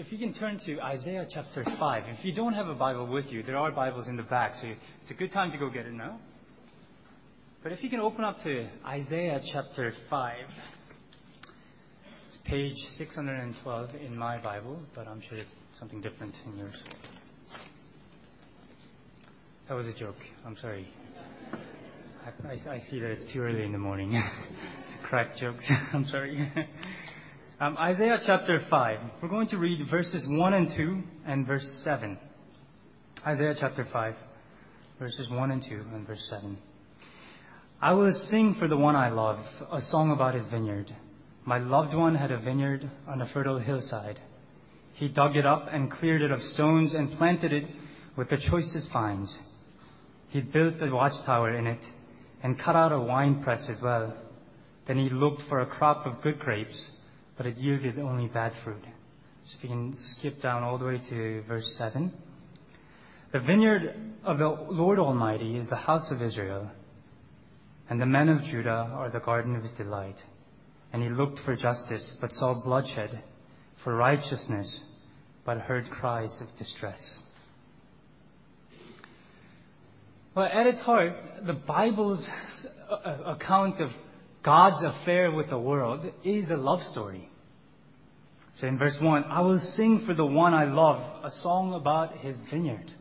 if you can turn to Isaiah chapter 5. If you don't have a Bible with you, there are Bibles in the back, so it's a good time to go get it now. But if you can open up to Isaiah chapter 5, it's page 612 in my Bible, but I'm sure it's something different in yours. That was a joke. I'm sorry. I, I, I see that it's too early in the morning crack jokes. I'm sorry. Um, Isaiah chapter 5. We're going to read verses 1 and 2 and verse 7. Isaiah chapter 5, verses 1 and 2 and verse 7. I will sing for the one I love a song about his vineyard. My loved one had a vineyard on a fertile hillside. He dug it up and cleared it of stones and planted it with the choicest vines. He built a watchtower in it and cut out a winepress as well. Then he looked for a crop of good grapes but it yielded only bad fruit. So if you can skip down all the way to verse 7. The vineyard of the Lord Almighty is the house of Israel, and the men of Judah are the garden of his delight. And he looked for justice, but saw bloodshed, for righteousness, but heard cries of distress. Well, at its heart, the Bible's account of God's affair with the world is a love story. So in verse 1, I will sing for the one I love a song about his vineyard.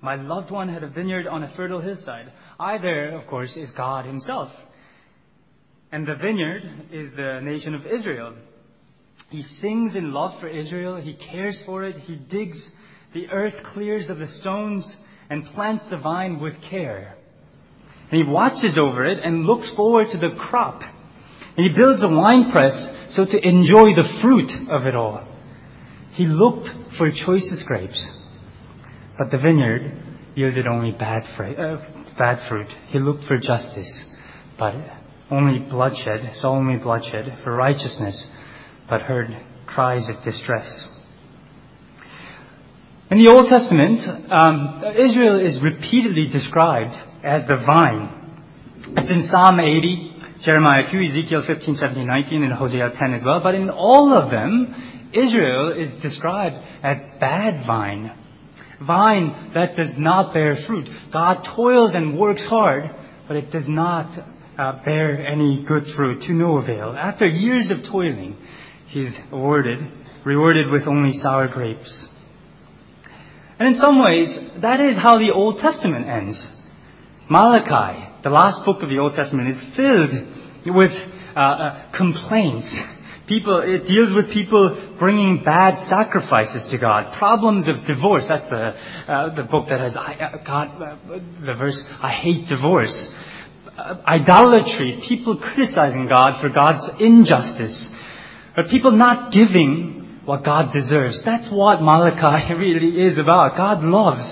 My loved one had a vineyard on a fertile hillside. I there, of course, is God himself. And the vineyard is the nation of Israel. He sings in love for Israel. He cares for it. He digs the earth, clears of the stones, and plants the vine with care. And he watches over it and looks forward to the crop and he builds a wine press so to enjoy the fruit of it all. He looked for choicest grapes, but the vineyard yielded only bad, fruit. Uh, bad fruit. He looked for justice, but only bloodshed, saw only bloodshed for righteousness, but heard cries of distress. In the Old Testament, um, Israel is repeatedly described as the vine. It's in Psalm 80, Jeremiah 2, Ezekiel 15, 17, 19, and Hosea 10 as well. But in all of them, Israel is described as bad vine. Vine that does not bear fruit. God toils and works hard, but it does not uh, bear any good fruit to no avail. After years of toiling, he's awarded, rewarded with only sour grapes. And in some ways, that is how the Old Testament ends. Malachi, the last book of the Old Testament is filled with uh, uh, complaints. People, it deals with people bringing bad sacrifices to God. Problems of divorce. That's the uh, the book that has uh, God, uh, the verse. I hate divorce. Uh, idolatry. People criticizing God for God's injustice. Or people not giving what God deserves. That's what Malachi really is about. God loves,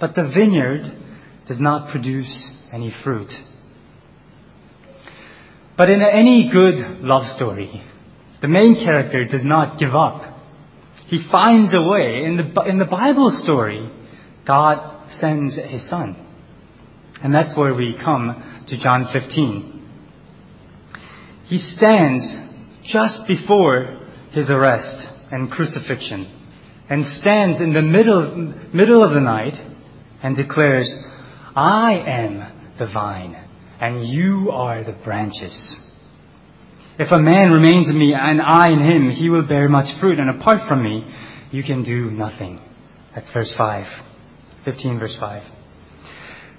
but the vineyard does not produce any fruit. But in any good love story, the main character does not give up. He finds a way. In the, in the Bible story, God sends his son. And that's where we come to John 15. He stands just before his arrest and crucifixion and stands in the middle, middle of the night and declares, I am the vine, and you are the branches. If a man remains in me and I in him, he will bear much fruit, and apart from me, you can do nothing. That's verse 5. 15 verse 5.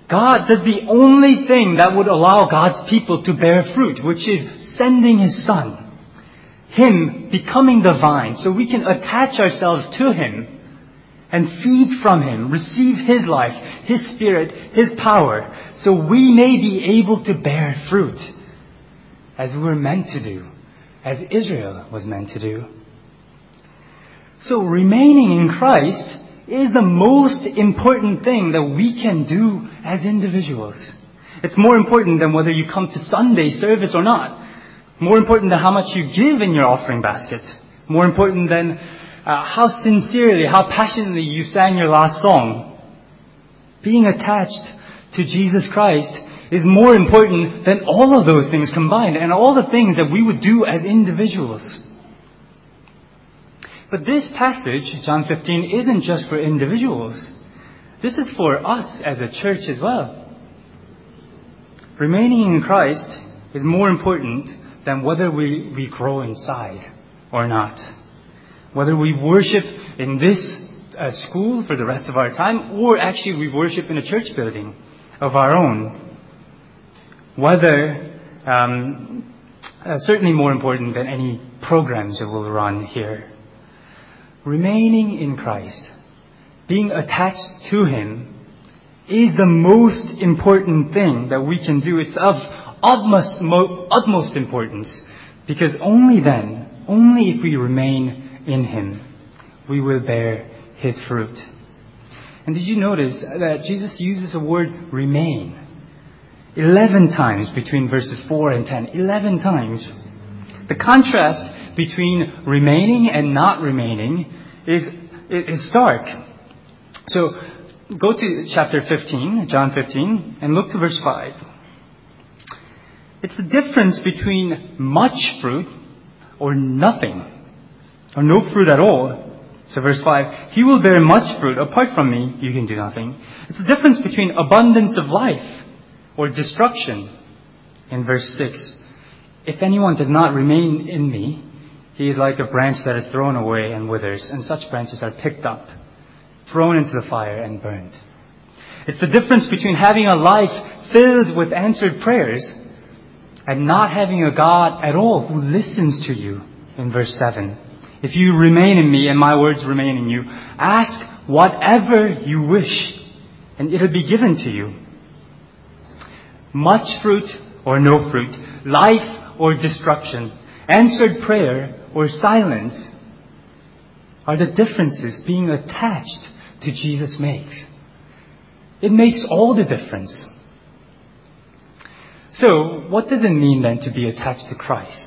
God does the only thing that would allow God's people to bear fruit, which is sending His Son. Him becoming the vine, so we can attach ourselves to Him and feed from Him, receive His life, His Spirit, His power, so we may be able to bear fruit as we were meant to do, as Israel was meant to do. So remaining in Christ is the most important thing that we can do as individuals. It's more important than whether you come to Sunday service or not. More important than how much you give in your offering basket. More important than uh, how sincerely, how passionately you sang your last song. Being attached to Jesus Christ is more important than all of those things combined and all the things that we would do as individuals. But this passage, John 15, isn't just for individuals. This is for us as a church as well. Remaining in Christ is more important than whether we, we grow in size or not. Whether we worship in this uh, school for the rest of our time or actually we worship in a church building of our own. Whether, um, uh, certainly more important than any programs that we'll run here. Remaining in Christ, being attached to Him, is the most important thing that we can do. It's of utmost, mo- utmost importance because only then, only if we remain in Him, we will bear His fruit. And did you notice that Jesus uses the word remain 11 times between verses 4 and 10? 11 times. The contrast between remaining and not remaining is, is stark. So go to chapter 15, John 15, and look to verse 5. It's the difference between much fruit or nothing, or no fruit at all. So verse 5, He will bear much fruit. Apart from me, you can do nothing. It's the difference between abundance of life or destruction. In verse 6, If anyone does not remain in me, he is like a branch that is thrown away and withers, and such branches are picked up thrown into the fire and burned. It's the difference between having a life filled with answered prayers and not having a God at all who listens to you in verse 7. If you remain in me and my words remain in you, ask whatever you wish and it'll be given to you. Much fruit or no fruit, life or destruction, answered prayer or silence are the differences being attached to Jesus makes. It makes all the difference. So, what does it mean then to be attached to Christ?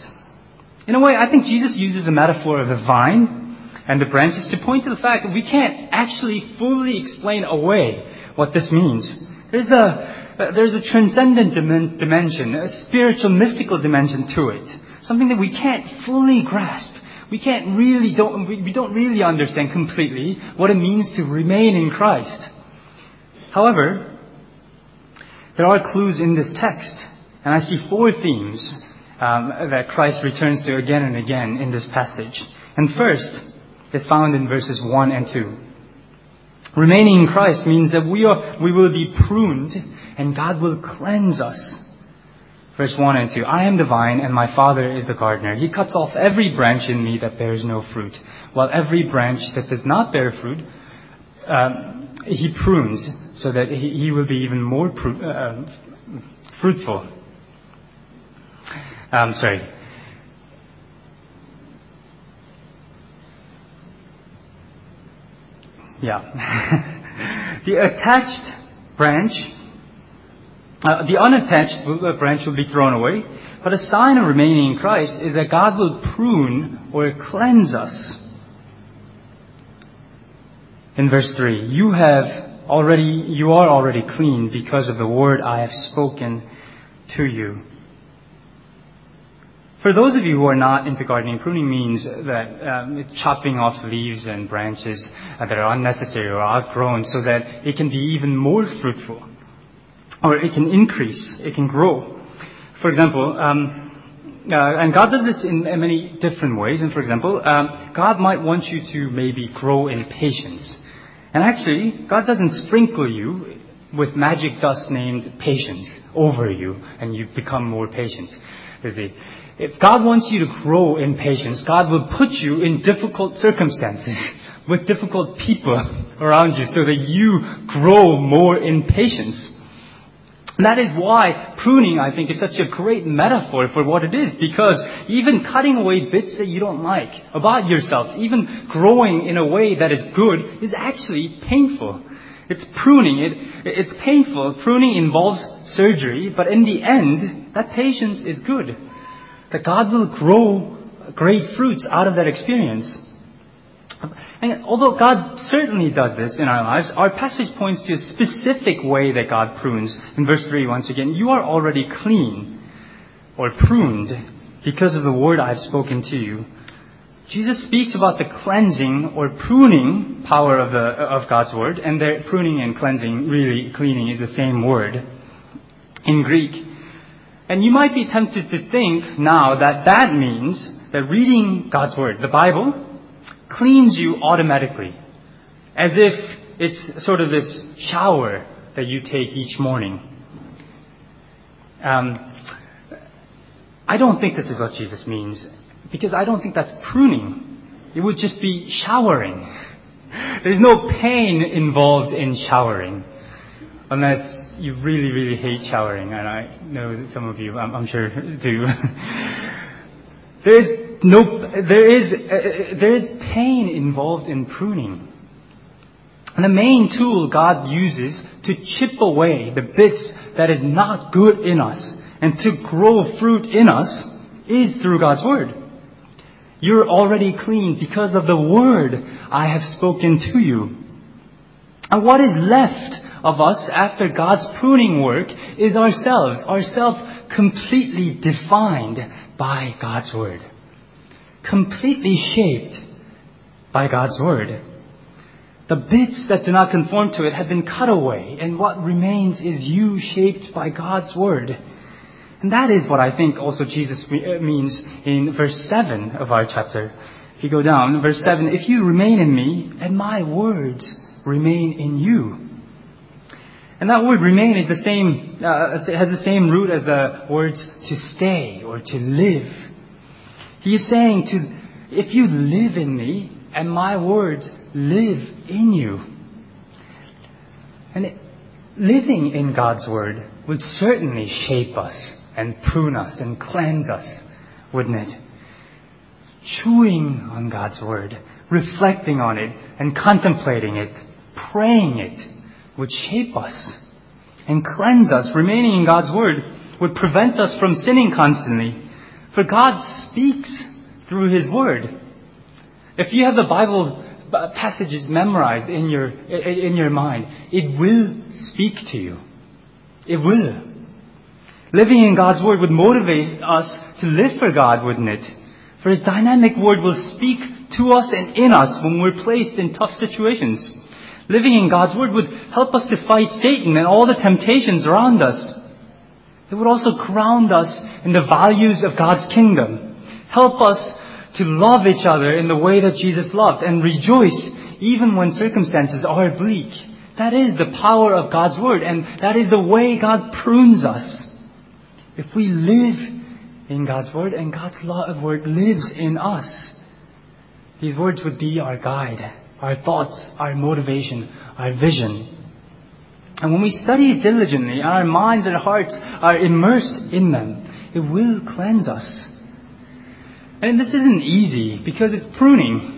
In a way, I think Jesus uses a metaphor of the vine and the branches to point to the fact that we can't actually fully explain away what this means. There's a, there's a transcendent dimension, a spiritual, mystical dimension to it. Something that we can't fully grasp we can't really don't we don't really understand completely what it means to remain in Christ. However, there are clues in this text, and I see four themes um, that Christ returns to again and again in this passage. And first is found in verses one and two. Remaining in Christ means that we are we will be pruned, and God will cleanse us Verse 1 and 2. I am the vine, and my Father is the gardener. He cuts off every branch in me that bears no fruit, while every branch that does not bear fruit, um, he prunes so that he, he will be even more pru- uh, fruitful. Um, sorry. Yeah. the attached branch uh, the unattached branch will be thrown away, but a sign of remaining in Christ is that God will prune or cleanse us. In verse 3, you have already, you are already clean because of the word I have spoken to you. For those of you who are not into gardening, pruning means that um, chopping off leaves and branches that are unnecessary or outgrown so that it can be even more fruitful or it can increase, it can grow. For example, um, uh, and God does this in, in, many different ways. And for example, um, God might want you to maybe grow in patience. And actually, God doesn't sprinkle you with magic dust named patience over you, and you become more patient. You see, if God wants you to grow in patience, God will put you in difficult circumstances with difficult people around you so that you grow more in patience. That is why pruning, I think, is such a great metaphor for what it is, because even cutting away bits that you don't like about yourself, even growing in a way that is good, is actually painful. It's pruning, it, it's painful. Pruning involves surgery, but in the end, that patience is good. That God will grow great fruits out of that experience. And although God certainly does this in our lives, our passage points to a specific way that God prunes. In verse 3, once again, you are already clean or pruned because of the word I have spoken to you. Jesus speaks about the cleansing or pruning power of, the, of God's word, and the pruning and cleansing, really cleaning, is the same word in Greek. And you might be tempted to think now that that means that reading God's word, the Bible, cleans you automatically, as if it's sort of this shower that you take each morning. Um, I don't think this is what Jesus means, because I don't think that's pruning. It would just be showering. There's no pain involved in showering, unless you really, really hate showering, and I know some of you, I'm, I'm sure, do. there is no, there is, uh, there is pain involved in pruning. And the main tool God uses to chip away the bits that is not good in us and to grow fruit in us is through God's Word. You're already clean because of the Word I have spoken to you. And what is left of us after God's pruning work is ourselves, ourselves completely defined by God's Word. Completely shaped by God's Word. The bits that do not conform to it have been cut away, and what remains is you shaped by God's Word. And that is what I think also Jesus uh, means in verse 7 of our chapter. If you go down, verse 7, if you remain in me, and my words remain in you. And that word remain is the same, uh, has the same root as the words to stay or to live. He is saying to, if you live in me and my words live in you. And it, living in God's word would certainly shape us and prune us and cleanse us, wouldn't it? Chewing on God's word, reflecting on it and contemplating it, praying it would shape us and cleanse us. Remaining in God's word would prevent us from sinning constantly. For God speaks through his word. If you have the Bible uh, passages memorized in your, in your mind, it will speak to you. It will. Living in God's Word would motivate us to live for God, wouldn't it? For His dynamic Word will speak to us and in us when we're placed in tough situations. Living in God's Word would help us to fight Satan and all the temptations around us. It would also ground us in the values of God's kingdom. Help us to love each other in the way that Jesus loved and rejoice even when circumstances are bleak. That is the power of God's Word and that is the way God prunes us. If we live in God's Word and God's law of Word lives in us, these words would be our guide, our thoughts, our motivation, our vision. And when we study it diligently, our minds and hearts are immersed in them, it will cleanse us. And this isn't easy because it's pruning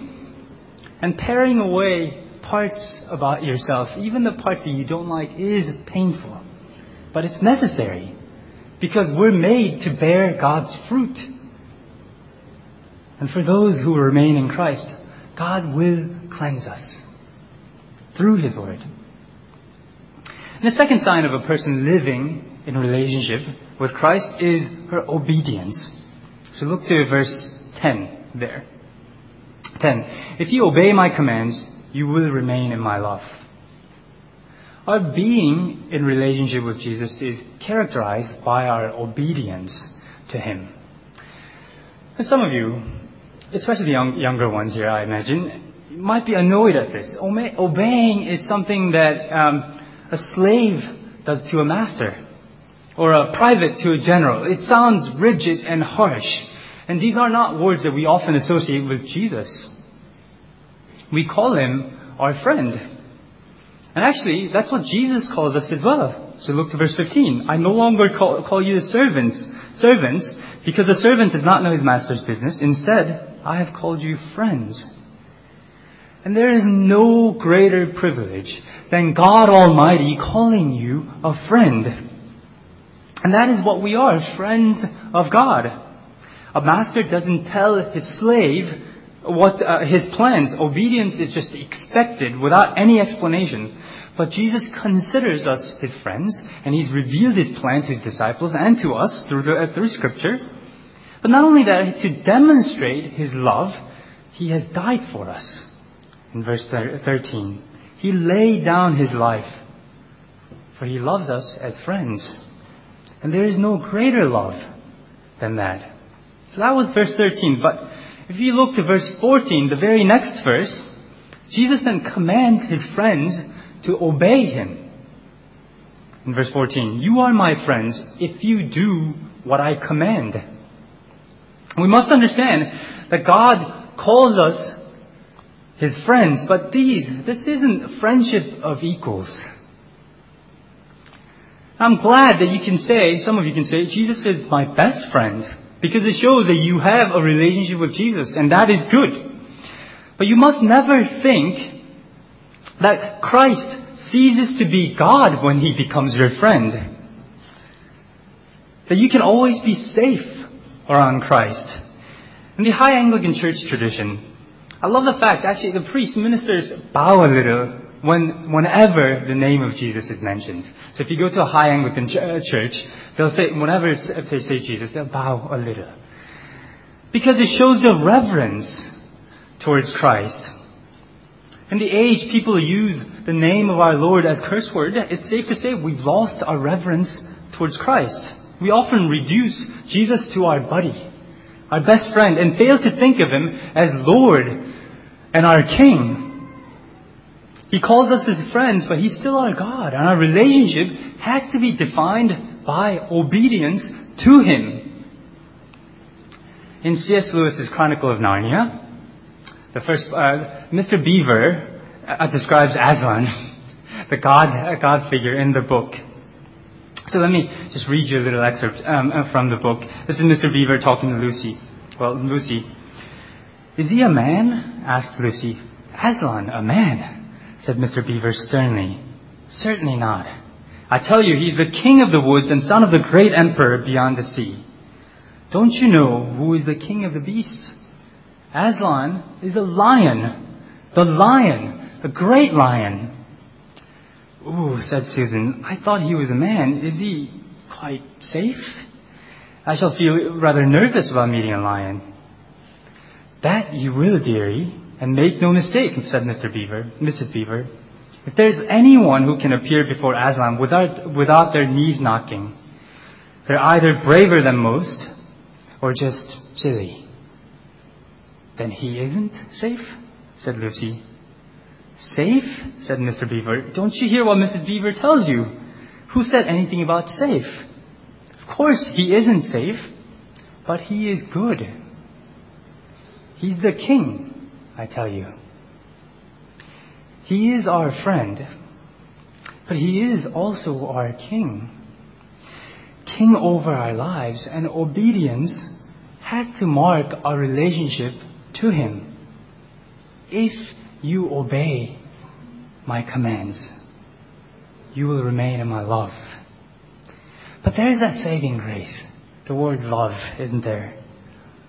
and paring away parts about yourself, even the parts that you don't like, is painful. But it's necessary because we're made to bear God's fruit. And for those who remain in Christ, God will cleanse us through His Word. And the second sign of a person living in relationship with Christ is her obedience. So look to verse 10 there. 10. If you obey my commands, you will remain in my love. Our being in relationship with Jesus is characterized by our obedience to Him. And some of you, especially the young, younger ones here, I imagine, might be annoyed at this. Obeying is something that um, a slave does to a master or a private to a general. It sounds rigid and harsh. And these are not words that we often associate with Jesus. We call him our friend. And actually, that's what Jesus calls us as well. So look to verse 15. I no longer call, call you servants, servants, because the servant does not know his master's business. Instead, I have called you friends. And there is no greater privilege than God Almighty calling you a friend. And that is what we are, friends of God. A master doesn't tell his slave what uh, his plans. Obedience is just expected without any explanation. But Jesus considers us his friends, and he's revealed his plan to his disciples and to us through, the, uh, through Scripture. But not only that, to demonstrate his love, He has died for us. In verse 13, He laid down His life, for He loves us as friends. And there is no greater love than that. So that was verse 13. But if you look to verse 14, the very next verse, Jesus then commands His friends to obey Him. In verse 14, You are my friends if you do what I command. We must understand that God calls us his friends, but these, this isn't friendship of equals. I'm glad that you can say, some of you can say, Jesus is my best friend, because it shows that you have a relationship with Jesus, and that is good. But you must never think that Christ ceases to be God when he becomes your friend. That you can always be safe around Christ. In the High Anglican Church tradition, I love the fact, actually, the priest ministers bow a little when, whenever the name of Jesus is mentioned. So if you go to a High Anglican uh, church, they'll say, whenever if they say Jesus, they'll bow a little. Because it shows their reverence towards Christ. In the age people use the name of our Lord as curse word, it's safe to say we've lost our reverence towards Christ. We often reduce Jesus to our buddy, our best friend, and fail to think of him as Lord and our King. He calls us his friends, but he's still our God, and our relationship has to be defined by obedience to him. In C.S. Lewis's Chronicle of Narnia, the first, uh, Mr. Beaver uh, describes Aslan, the God, uh, God figure in the book. So let me just read you a little excerpt um, uh, from the book. This is Mr. Beaver talking to Lucy. Well, Lucy, is he a man? asked Lucy. Aslan, a man, said Mr. Beaver sternly. Certainly not. I tell you, he's the king of the woods and son of the great emperor beyond the sea. Don't you know who is the king of the beasts? Aslan is a lion. The lion. The great lion. Ooh, said Susan. I thought he was a man. Is he quite safe? I shall feel rather nervous about meeting a lion. That you will, dearie, and make no mistake, said Mr. Beaver, Mrs. Beaver. If there's anyone who can appear before Aslan without, without their knees knocking, they're either braver than most or just silly. Then he isn't safe? said Lucy. Safe? said Mr. Beaver. Don't you hear what Mrs. Beaver tells you? Who said anything about safe? Of course, he isn't safe, but he is good. He's the king, I tell you. He is our friend, but he is also our king. King over our lives, and obedience has to mark our relationship to him. If you obey my commands, you will remain in my love. But there is that saving grace, the word love, isn't there?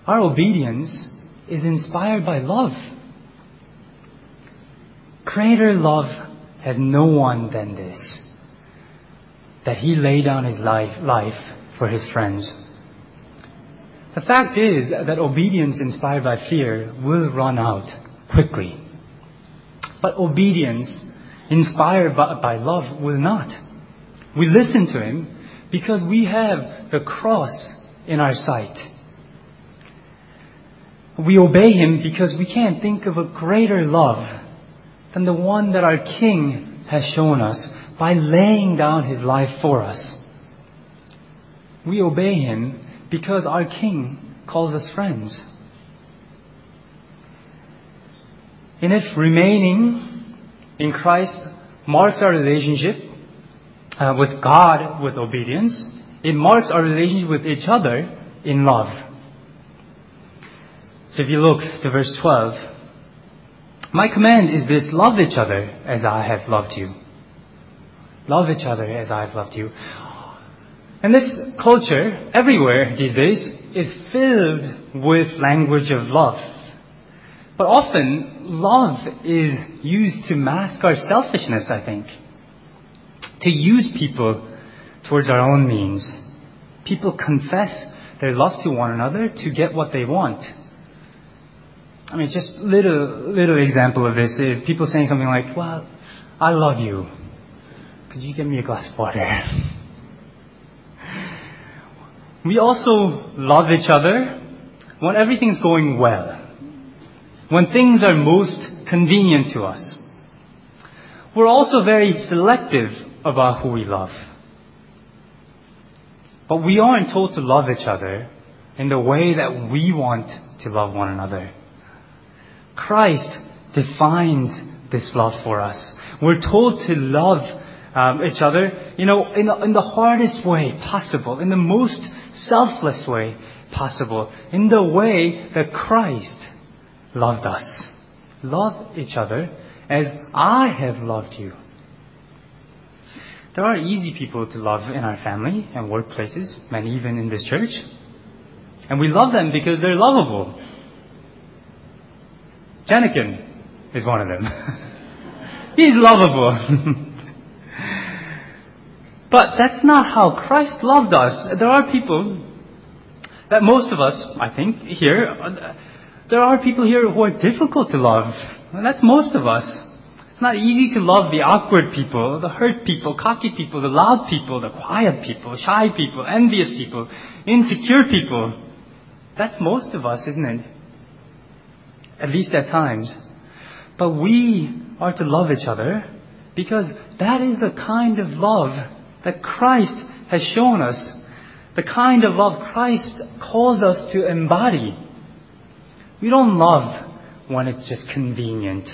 Our obedience is inspired by love. Greater love has no one than this that he laid down his life, life for his friends. The fact is that obedience inspired by fear will run out quickly. But obedience inspired by, by love will not. We listen to him because we have the cross in our sight. We obey him because we can't think of a greater love than the one that our King has shown us by laying down his life for us. We obey him because our King calls us friends. And if remaining in Christ marks our relationship uh, with God with obedience, it marks our relationship with each other in love. So if you look to verse 12, my command is this love each other as I have loved you. Love each other as I have loved you. And this culture, everywhere these days, is filled with language of love. But often, love is used to mask our selfishness, I think. To use people towards our own means. People confess their love to one another to get what they want. I mean, just little little example of this is people saying something like, "Well, I love you. Could you give me a glass of water?" We also love each other when everything's going well, when things are most convenient to us. We're also very selective about who we love. But we aren't told to love each other in the way that we want to love one another. Christ defines this love for us. We're told to love um, each other, you know, in, in the hardest way possible, in the most selfless way possible, in the way that Christ loved us. Love each other as I have loved you. There are easy people to love in our family and workplaces, and even in this church. And we love them because they're lovable. Janikin is one of them. He's lovable. but that's not how Christ loved us. There are people that most of us, I think, here, there are people here who are difficult to love. And that's most of us. It's not easy to love the awkward people, the hurt people, cocky people, the loud people, the quiet people, shy people, envious people, insecure people. That's most of us, isn't it? At least at times. But we are to love each other because that is the kind of love that Christ has shown us. The kind of love Christ calls us to embody. We don't love when it's just convenient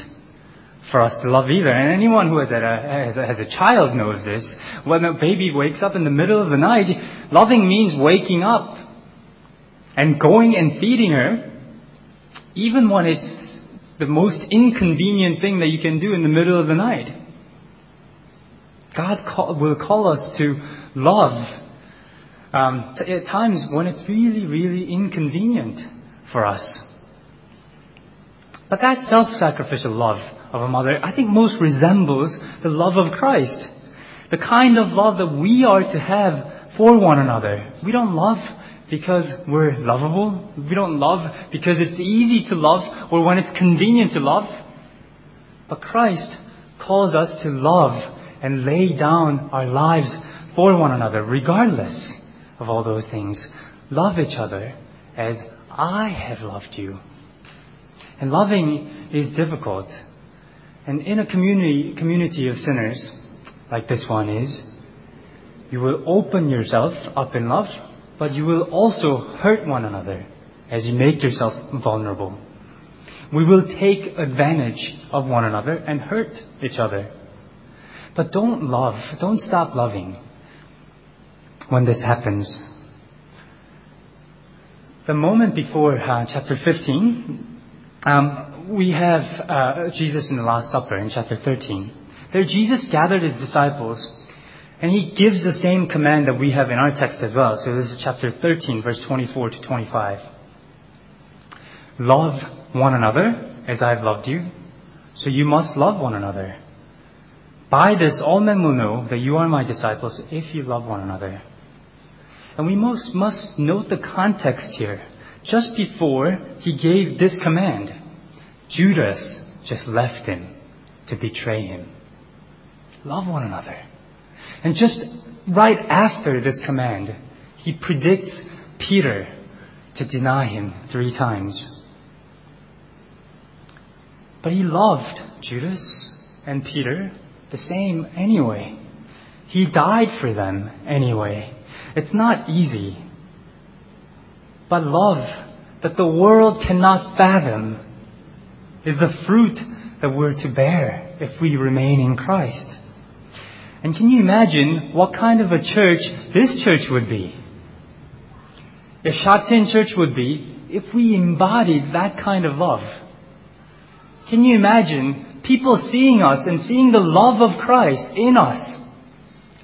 for us to love either. And anyone who has a, has a, has a child knows this. When a baby wakes up in the middle of the night, loving means waking up and going and feeding her, even when it's the most inconvenient thing that you can do in the middle of the night. God call, will call us to love um, t- at times when it's really, really inconvenient for us. But that self-sacrificial love of a mother, I think most resembles the love of Christ. The kind of love that we are to have for one another. We don't love because we're lovable. We don't love because it's easy to love or when it's convenient to love. But Christ calls us to love and lay down our lives for one another, regardless of all those things. Love each other as I have loved you. And loving is difficult. And in a community, community of sinners, like this one is, you will open yourself up in love but you will also hurt one another as you make yourself vulnerable. We will take advantage of one another and hurt each other. But don't love, don't stop loving when this happens. The moment before uh, chapter 15, um, we have uh, Jesus in the Last Supper in chapter 13. There, Jesus gathered his disciples and he gives the same command that we have in our text as well. So this is chapter 13, verse 24 to 25. Love one another as I have loved you, so you must love one another. By this all men will know that you are my disciples if you love one another. And we most must note the context here. Just before he gave this command, Judas just left him to betray him. Love one another. And just right after this command, he predicts Peter to deny him three times. But he loved Judas and Peter the same anyway. He died for them anyway. It's not easy. But love that the world cannot fathom is the fruit that we're to bear if we remain in Christ. And can you imagine what kind of a church this church would be? A Shatin church would be if we embodied that kind of love. Can you imagine people seeing us and seeing the love of Christ in us?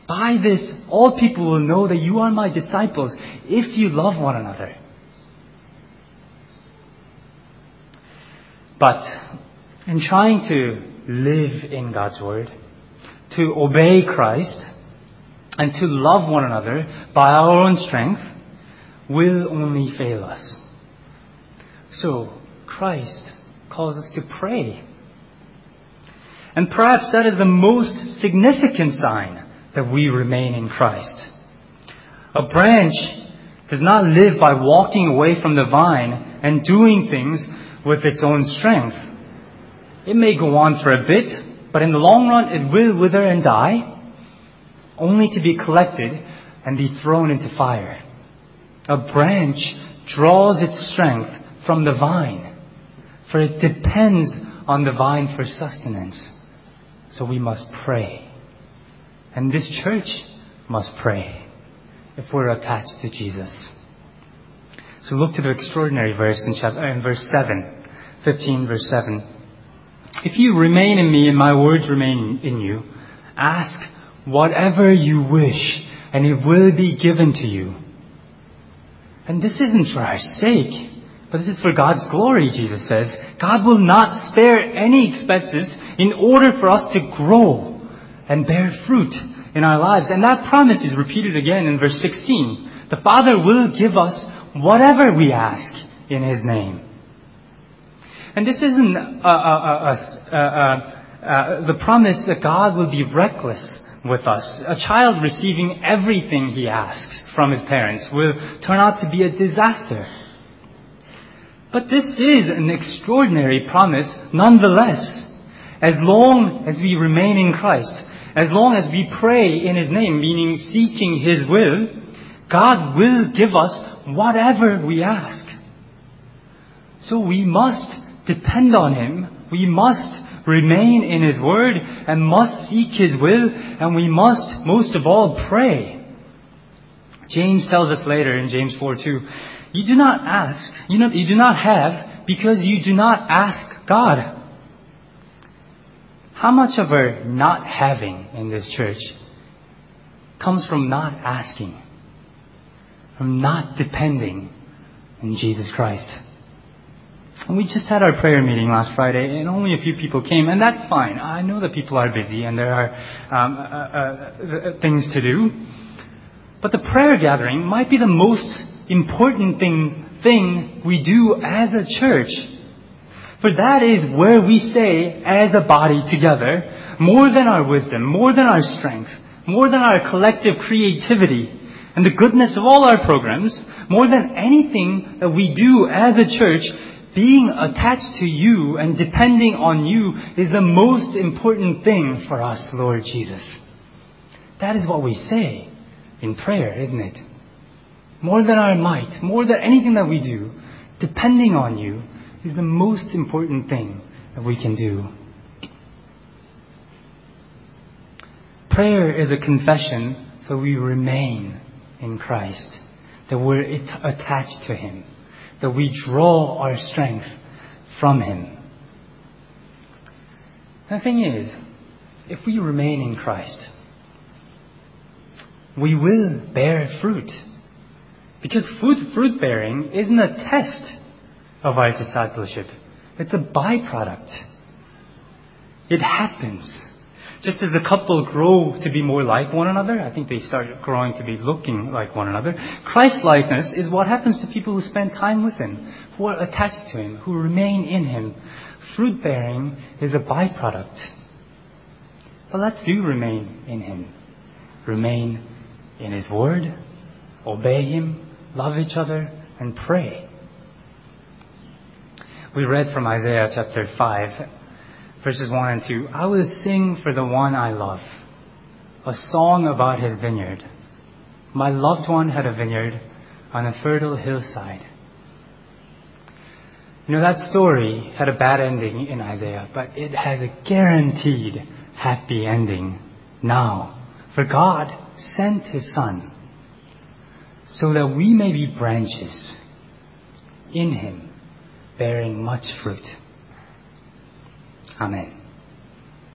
By this, all people will know that you are my disciples if you love one another. But in trying to live in God's Word, to obey Christ and to love one another by our own strength will only fail us. So, Christ calls us to pray. And perhaps that is the most significant sign that we remain in Christ. A branch does not live by walking away from the vine and doing things with its own strength. It may go on for a bit, but in the long run it will wither and die, only to be collected and be thrown into fire. A branch draws its strength from the vine, for it depends on the vine for sustenance. So we must pray. And this church must pray if we're attached to Jesus. So look to the extraordinary verse in, chapter, uh, in verse 7, 15 verse 7. If you remain in me and my words remain in you, ask whatever you wish and it will be given to you. And this isn't for our sake, but this is for God's glory, Jesus says. God will not spare any expenses in order for us to grow and bear fruit in our lives. And that promise is repeated again in verse 16. The Father will give us whatever we ask in His name. And this isn't uh, uh, uh, the promise that God will be reckless with us. A child receiving everything he asks from his parents will turn out to be a disaster. But this is an extraordinary promise nonetheless. As long as we remain in Christ, as long as we pray in His name, meaning seeking His will, God will give us whatever we ask. So we must depend on Him. We must remain in His Word and must seek His will and we must most of all pray. James tells us later in James 4 2, you do not ask, you, know, you do not have because you do not ask God. How much of our not having in this church comes from not asking, from not depending in Jesus Christ? And we just had our prayer meeting last Friday, and only a few people came, and that's fine. I know that people are busy and there are um, uh, uh, uh things to do. But the prayer gathering might be the most important thing, thing we do as a church for that is where we say, as a body together, more than our wisdom, more than our strength, more than our collective creativity, and the goodness of all our programs, more than anything that we do as a church, being attached to you and depending on you is the most important thing for us, Lord Jesus. That is what we say in prayer, isn't it? More than our might, more than anything that we do, depending on you, is the most important thing that we can do. Prayer is a confession that we remain in Christ, that we're attached to Him, that we draw our strength from Him. The thing is, if we remain in Christ, we will bear fruit. Because fruit, fruit bearing isn't a test of our discipleship. It's a byproduct. It happens. Just as a couple grow to be more like one another, I think they start growing to be looking like one another. Christ likeness is what happens to people who spend time with Him, who are attached to Him, who remain in Him. Fruit bearing is a byproduct. But let's do remain in Him. Remain in His Word, obey Him, love each other, and pray. We read from Isaiah chapter 5, verses 1 and 2. I will sing for the one I love, a song about his vineyard. My loved one had a vineyard on a fertile hillside. You know, that story had a bad ending in Isaiah, but it has a guaranteed happy ending now. For God sent his Son so that we may be branches in him bearing much fruit. Amén.